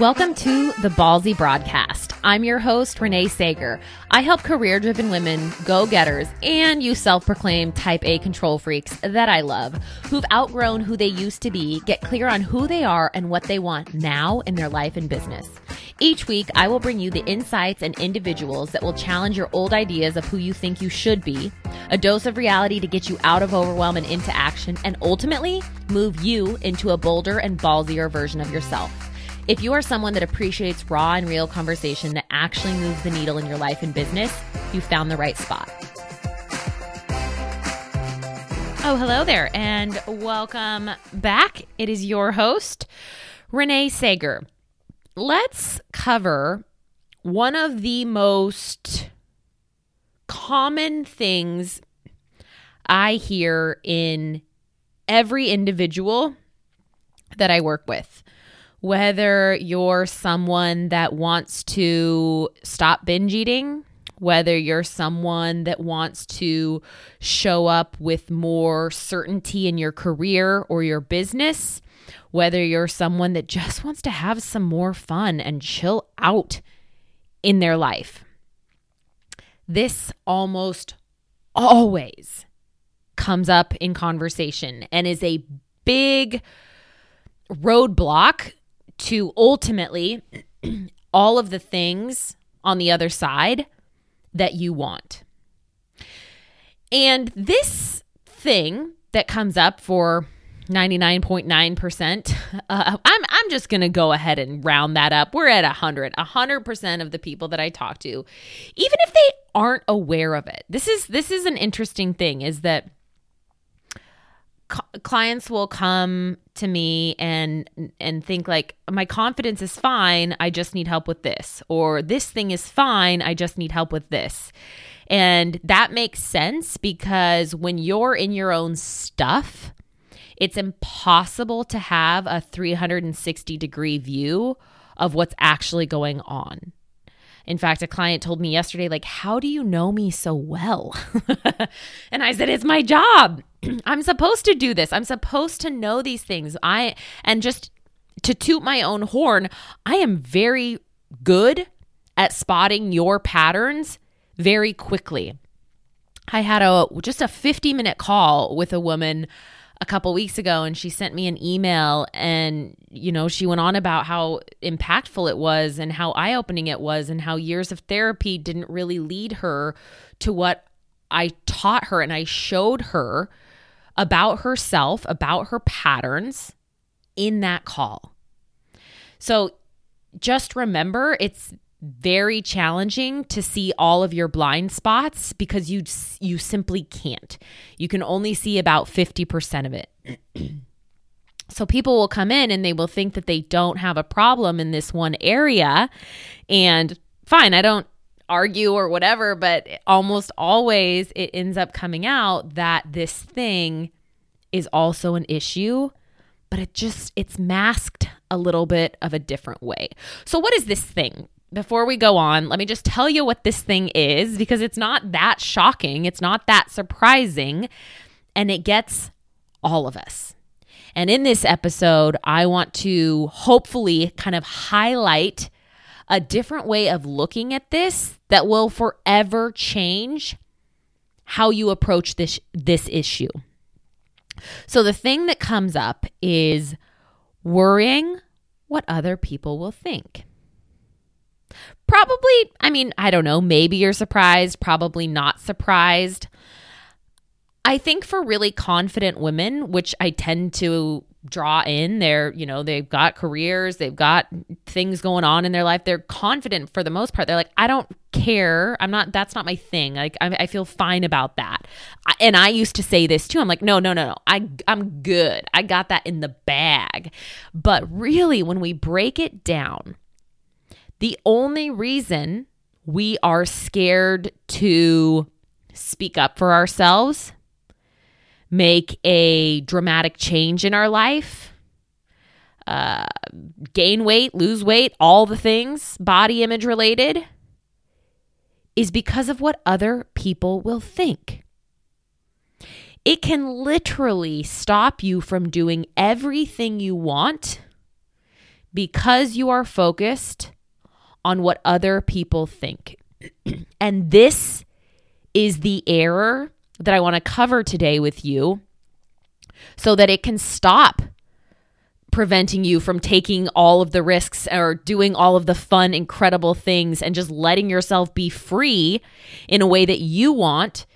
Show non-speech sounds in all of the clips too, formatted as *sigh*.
Welcome to the Ballsy Broadcast. I'm your host, Renee Sager. I help career driven women, go getters, and you self proclaimed type A control freaks that I love, who've outgrown who they used to be, get clear on who they are and what they want now in their life and business. Each week, I will bring you the insights and individuals that will challenge your old ideas of who you think you should be, a dose of reality to get you out of overwhelm and into action, and ultimately move you into a bolder and ballsier version of yourself. If you are someone that appreciates raw and real conversation that actually moves the needle in your life and business, you found the right spot. Oh, hello there, and welcome back. It is your host, Renee Sager. Let's cover one of the most common things I hear in every individual that I work with whether you're someone that wants to stop binge eating, whether you're someone that wants to show up with more certainty in your career or your business, whether you're someone that just wants to have some more fun and chill out in their life. This almost always comes up in conversation and is a big roadblock to ultimately *clears throat* all of the things on the other side that you want. And this thing that comes up for 99.9%, *laughs* uh, I'm, I'm just going to go ahead and round that up. We're at 100. 100% of the people that I talk to, even if they aren't aware of it. This is this is an interesting thing is that clients will come to me and and think like my confidence is fine i just need help with this. Or this thing is fine i just need help with this. And that makes sense because when you're in your own stuff it's impossible to have a 360 degree view of what's actually going on in fact, a client told me yesterday, like, how do you know me so well? *laughs* and I said, it's my job. *clears throat* I'm supposed to do this. I'm supposed to know these things. I, and just to toot my own horn, I am very good at spotting your patterns very quickly. I had a just a 50 minute call with a woman a couple weeks ago and she sent me an email and you know she went on about how impactful it was and how eye-opening it was and how years of therapy didn't really lead her to what I taught her and I showed her about herself, about her patterns in that call. So just remember it's very challenging to see all of your blind spots because you you simply can't. You can only see about 50% of it. *clears throat* so people will come in and they will think that they don't have a problem in this one area and fine, I don't argue or whatever, but almost always it ends up coming out that this thing is also an issue, but it just it's masked a little bit of a different way. So what is this thing? Before we go on, let me just tell you what this thing is because it's not that shocking. It's not that surprising. And it gets all of us. And in this episode, I want to hopefully kind of highlight a different way of looking at this that will forever change how you approach this this issue. So the thing that comes up is worrying what other people will think. Probably, I mean, I don't know, maybe you're surprised, probably not surprised. I think for really confident women, which I tend to draw in, they're, you know, they've got careers, they've got things going on in their life. They're confident for the most part. They're like, I don't care. I'm not, that's not my thing. Like, I, I feel fine about that. and I used to say this too. I'm like, no, no, no, no. I, I'm good. I got that in the bag. But really, when we break it down, the only reason we are scared to speak up for ourselves, make a dramatic change in our life, uh, gain weight, lose weight, all the things body image related, is because of what other people will think. It can literally stop you from doing everything you want because you are focused on what other people think. *clears throat* and this is the error that I want to cover today with you so that it can stop preventing you from taking all of the risks or doing all of the fun, incredible things and just letting yourself be free in a way that you want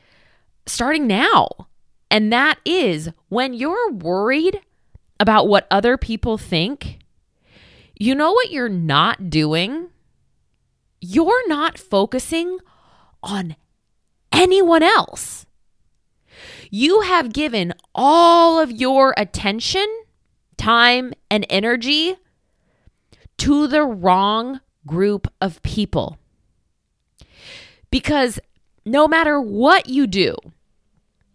starting now. And that is when you're worried about what other people think, you know what you're not doing? You're not focusing on anyone else. You have given all of your attention, time, and energy to the wrong group of people. Because no matter what you do,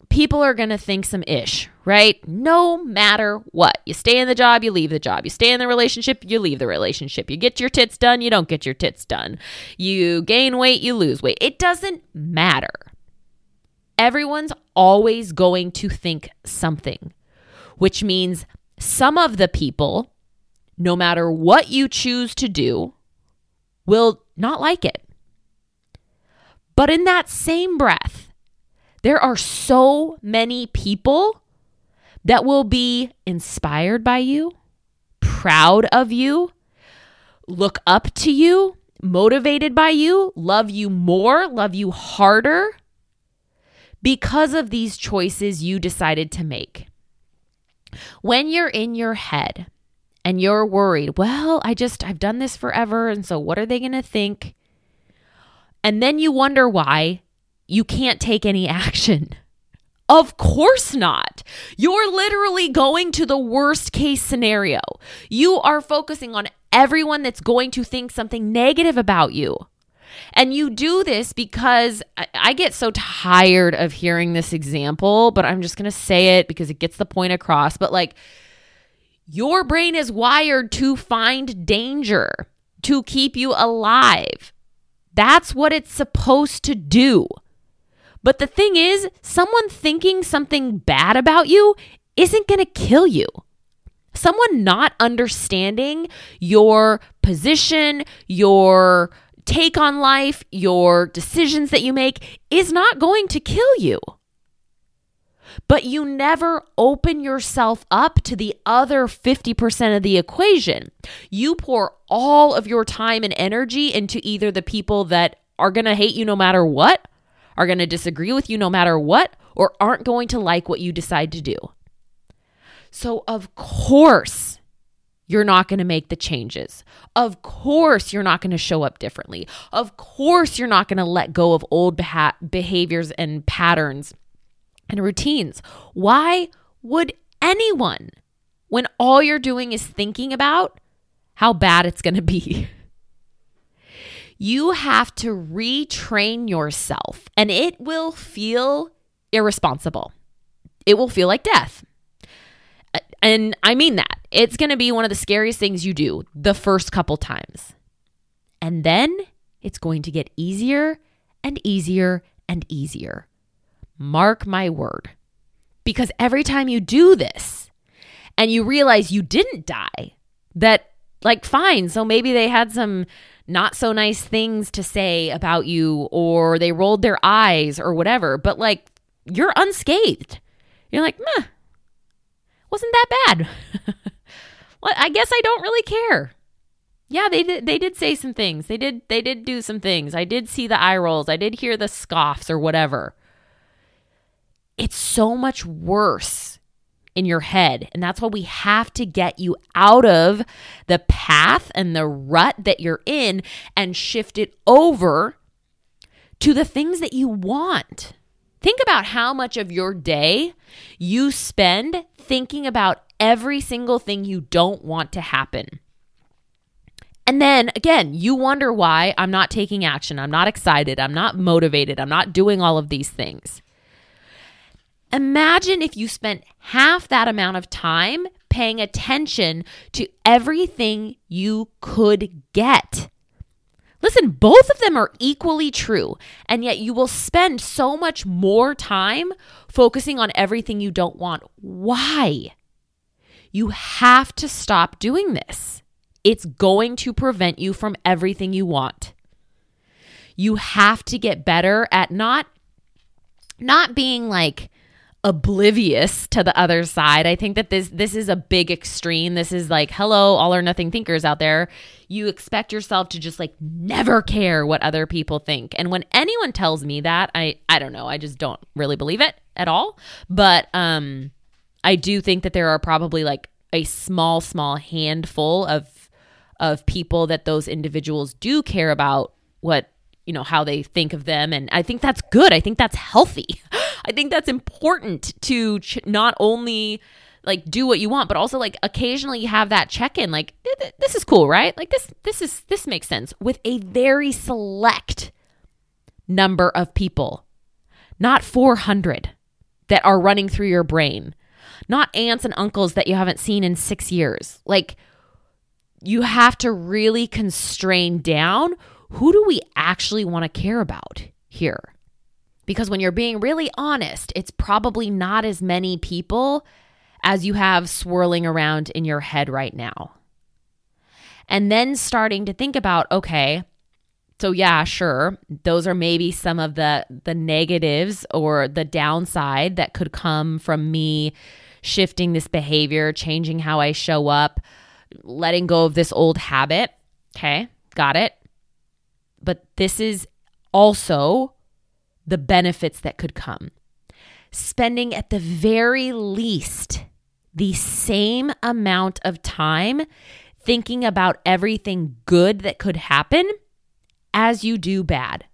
people are going to think some ish, right? No matter what. You stay in the job, you leave the job. You stay in the relationship, you leave the relationship. You get your tits done, you don't get your tits done. You gain weight, you lose weight. It doesn't matter. Everyone's always going to think something, which means some of the people, no matter what you choose to do, will not like it. But in that same breath, there are so many people that will be inspired by you, proud of you, look up to you, motivated by you, love you more, love you harder because of these choices you decided to make. When you're in your head and you're worried, well, I just, I've done this forever. And so what are they going to think? And then you wonder why you can't take any action. *laughs* Of course not. You're literally going to the worst case scenario. You are focusing on everyone that's going to think something negative about you. And you do this because I, get so tired of hearing this example, but I'm just going to say it because it gets the point across. But like, your brain is wired to find danger, to keep you alive. That's what it's supposed to do. But the thing is, someone thinking something bad about you isn't going to kill you. Someone not understanding your position, your take on life, your decisions that you make is not going to kill you. But you never open yourself up to the other 50% of the equation. You pour all of your time and energy into either the people that are going to hate you no matter what are going to disagree with you no matter what, or aren't going to like what you decide to do. So, of course, you're not going to make the changes. Of course, you're not going to show up differently. Of course, you're not going to let go of old beha- behaviors and patterns and routines. Why would anyone when all you're doing is thinking about how bad it's going to be? *laughs* you have to retrain yourself, and it will feel irresponsible. It will feel like death. Uh, and I mean that. It's going to be one of the scariest things you do the first couple times. And then it's going to get easier and easier and easier. Mark my word. Because every time you do this and you realize you didn't die, that, like, fine, so maybe they had some not so nice things to say about you or they rolled their eyes or whatever, but like you're unscathed. You're like, meh, wasn't that bad. *laughs* well, I guess I don't really care. Yeah, they did they did say some things. They did they did do some things. I did see the eye rolls. I did hear the scoffs or whatever. It's so much worse in your head. And that's why we have to get you out of the path and the rut that you're in and shift it over to the things that you want. Think about how much of your day you spend thinking about every single thing you don't want to happen. And then again, you wonder why I'm not taking action. I'm not excited. I'm not motivated. I'm not doing all of these things. Imagine if you spent half that amount of time paying attention to everything you could get. Listen, both of them are equally true, and yet you will spend so much more time focusing on everything you don't want. Why? You have to stop doing this. It's going to prevent you from everything you want. You have to get better at not not being like oblivious to the other side. I think that this this is a big extreme. This is like hello all or nothing thinkers out there. You expect yourself to just like never care what other people think. And when anyone tells me that, I I don't know, I just don't really believe it at all. But um I do think that there are probably like a small small handful of of people that those individuals do care about what you know how they think of them. And i think that's good. I think that's healthy. *gasps* I think that's important to ch- not only like do what you want but also like occasionally have that check in like this is cool right? Like this this is this makes sense with a very select number of people. Not 400 that are running through your brain. Not aunts and uncles that you haven't seen in 6 years. Like you have to really constrain down who do we actually want to care about here? Because when you're being really honest, it's probably not as many people as you have swirling around in your head right now. And then starting to think about, okay, so yeah, sure, those are maybe some of the the negatives or the downside that could come from me shifting this behavior, changing how I show up, letting go of this old habit. Okay, got it. But this is also the benefits that could come. Spending at the very least the same amount of time thinking about everything good that could happen as you do bad.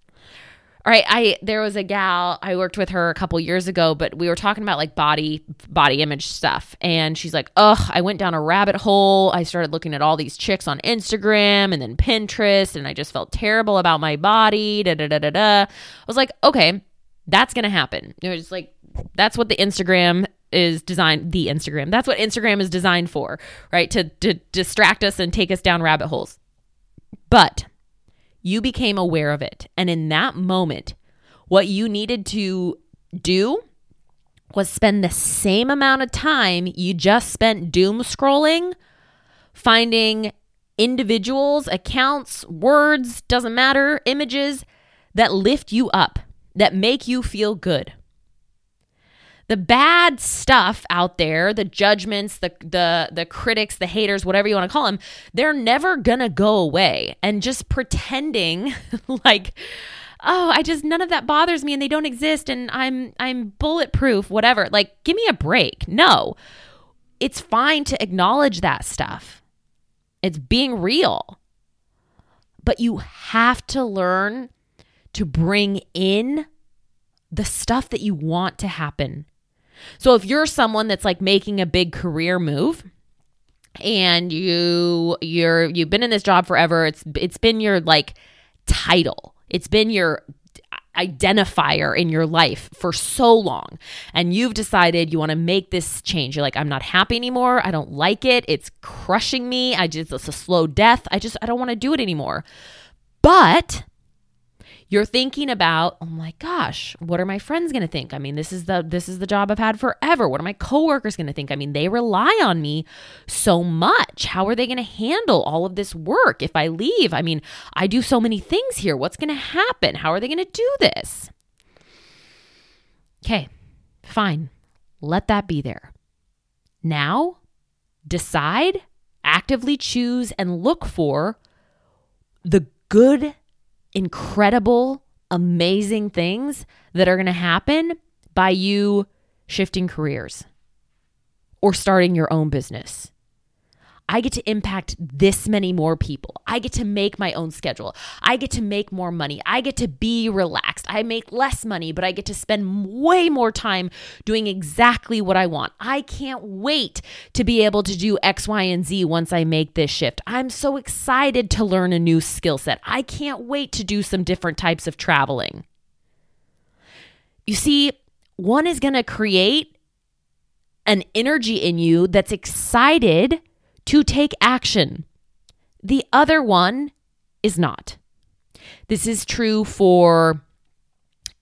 All right, I there was a gal I worked with her a couple years ago, but we were talking about like body body image stuff, and she's like, "Ugh, I went down a rabbit hole. I started looking at all these chicks on Instagram and then Pinterest, and I just felt terrible about my body." Da da da da da. I was like, "Okay, that's gonna happen." It was like that's what the Instagram is designed. The Instagram that's what Instagram is designed for, right? To to distract us and take us down rabbit holes. But you became aware of it. And in that moment, what you needed to do was spend the same amount of time you just spent doom scrolling, finding individuals, accounts, words, doesn't matter, images that lift you up, that make you feel good the bad stuff out there, the judgments, the the the critics, the haters, whatever you want to call them, they're never going to go away. And just pretending *laughs* like oh, I just none of that bothers me and they don't exist and I'm I'm bulletproof, whatever. Like give me a break. No. It's fine to acknowledge that stuff. It's being real. But you have to learn to bring in the stuff that you want to happen so if you're someone that's like making a big career move, and you you're you've been in this job forever it's it's been your like title. It's been your identifier in your life for so long. And you've decided you want to make this change. You're like i'm not happy anymore. I don't like it. It's crushing me. I just it's a slow death. I just i don't want to do it anymore. But you're thinking about, oh my gosh, what are my friends going to think? I mean, this is the this is the job I've had forever. What are my coworkers going to think? I mean, they rely on me so much. How are they going to handle all of this work if I leave? I mean, I do so many things here. What's going to happen? How are they going to do this? Okay, fine. Let that be there. Now, decide, actively choose, and look for the good incredible, amazing things that are going to happen by you shifting careers or starting your own business I get to impact this many more people. I get to make my own schedule. I get to make more money. I get to be relaxed. I make less money, but I get to spend way more time doing exactly what I want. I can't wait to be able to do X, Y, and Z once I make this shift. I'm so excited to learn a new skill set. I can't wait to do some different types of traveling. You see, one is going to create an energy in you that's excited to take action. The other one is not. This is true for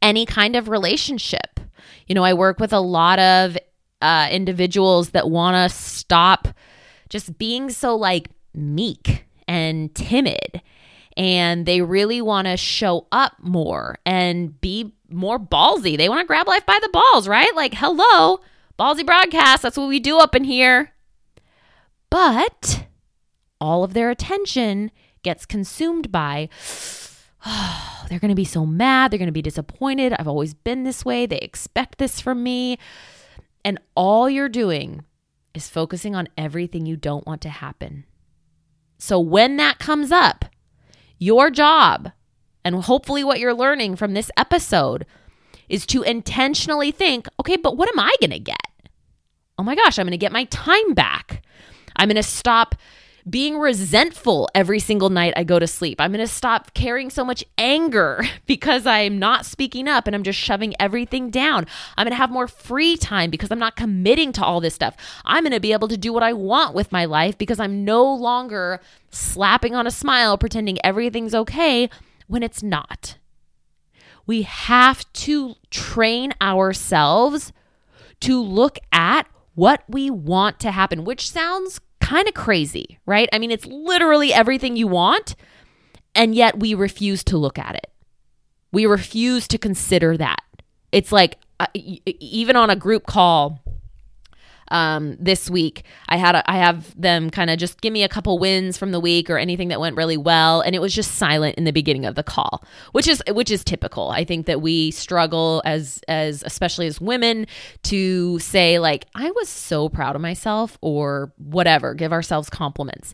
any kind of relationship. You know, I work with a lot of uh, individuals that want to stop just being so like meek and timid and they really want to show up more and be more ballsy. They want to grab life by the balls, right? Like, hello, ballsy broadcast. That's what we do up in here. But all of their attention gets consumed by, oh, *sighs* they're going to be so mad. They're going to be disappointed. I've always been this way. They expect this from me. And all you're doing is focusing on everything you don't want to happen. So when that comes up, your job, and hopefully what you're learning from this episode, is to intentionally think okay, but what am I going to get? Oh my gosh, I'm going to get my time back. I'm going to stop being resentful every single night I go to sleep. I'm going to stop carrying so much anger *laughs* because I'm not speaking up and I'm just shoving everything down. I'm going to have more free time because I'm not committing to all this stuff. I'm going to be able to do what I want with my life because I'm no longer slapping on a smile pretending everything's okay when it's not. We have to train ourselves to look at what we want to happen, which sounds kind of crazy, right? I mean, it's literally everything you want, and yet we refuse to look at it. We refuse to consider that. It's like, uh, even on a group call, um, this week. I had a, I have them kind of just give me a couple wins from the week or anything that went really well, and it was just silent in the beginning of the call, which is which is typical. I think that we struggle as as especially as women to say like I was so proud of myself or whatever, give ourselves compliments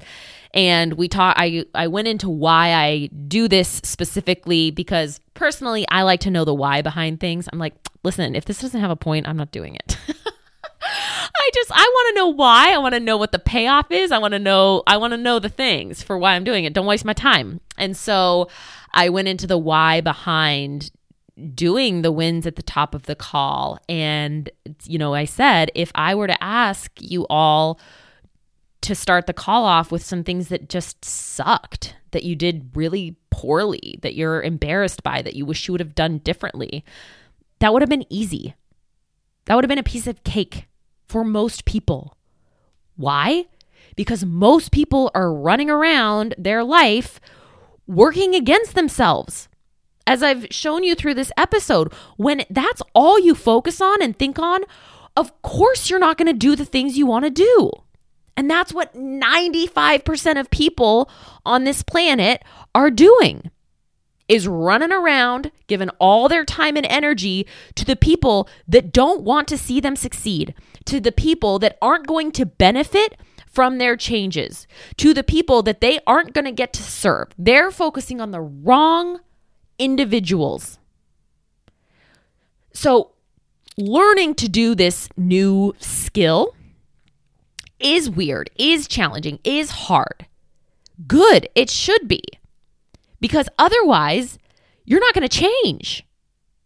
and we taught I I went into why I do this specifically because personally I like to know the why behind things. I'm like, listen, if this doesn't have a point, I'm not doing it. *laughs* I just I want to know why. I want to know what the payoff is. I want to know I want to know the things for why I'm doing it. Don't waste my time. And so I went into the why behind doing the wins at the top of the call and you know, I said if I were to ask you all to start the call off with some things that just sucked, that you did really poorly, that you're embarrassed by, that you wish you would have done differently, that would have been easy. That would have been a piece of cake for most people. Why? Because most people are running around their life working against themselves. As I've shown you through this episode, when that's all you focus on and think on, of course you're not going to do the things you want to do. And that's what 95% of people on this planet are doing is running around giving all their time and energy to the people that don't want to see them succeed, to the people that aren't going to benefit from their changes, to the people that they aren't going to get to serve. They're focusing on the wrong individuals. So, learning to do this new skill is weird, is challenging, is hard. Good, it should be because otherwise you're not going to change.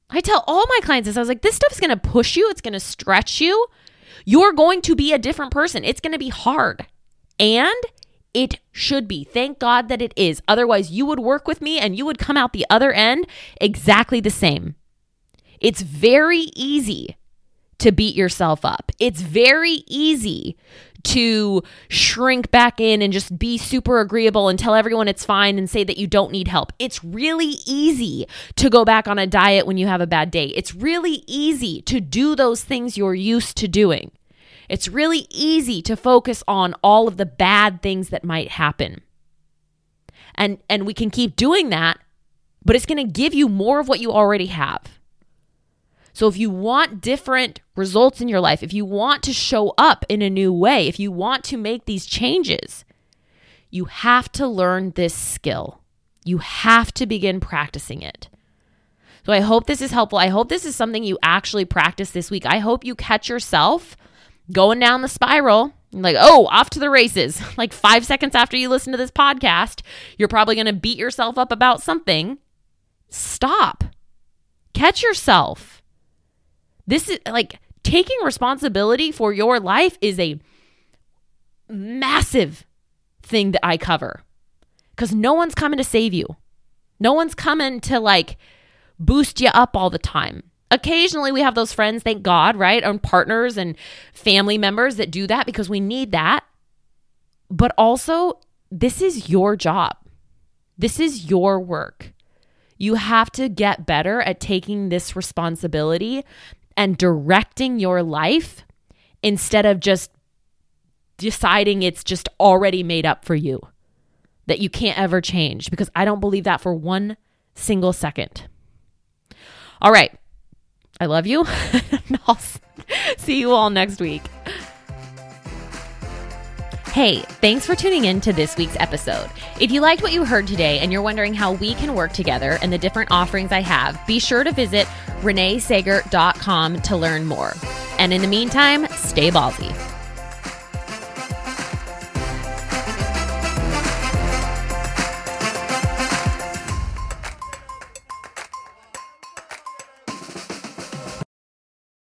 I tell all my clients this I was like, this stuff is going to push you, it's going to stretch you. You're going to be a different person. It's going to be hard. And it should be. Thank God that it is. Otherwise, you would work with me and you would come out the other end exactly the same. It's very easy to beat yourself up. It's very easy to shrink back in and just be super agreeable and tell everyone it's fine and say that you don't need help. It's really easy to go back on a diet when you have a bad day. It's really easy to do those things you're used to doing. It's really easy to focus on all of the bad things that might happen. And and we can keep doing that, but it's going to give you more of what you already have. So, if you want different results in your life, if you want to show up in a new way, if you want to make these changes, you have to learn this skill. You have to begin practicing it. So, I hope this is helpful. I hope this is something you actually practice this week. I hope you catch yourself going down the spiral like, oh, off to the races. *laughs* Like five seconds after you listen to this podcast, you're probably going to beat yourself up about something. Stop. Catch yourself. This is like taking responsibility for your life is a massive thing that I cover because no one's coming to save you. No one's coming to like boost you up all the time. Occasionally, we have those friends, thank God, right? And partners and family members that do that because we need that. But also, this is your job. This is your work. You have to get better at taking this responsibility and directing your life instead of just deciding it's just already made up for you, that you can't ever change, because I don't believe that for one single second. All right. I love you. *laughs* I'll see you all next week. Hey, thanks for tuning in to this week's episode. If you liked what you heard today and you're wondering how we can work together and the different offerings I have, be sure to visit reneesager.com to learn more. And in the meantime, stay ballsy.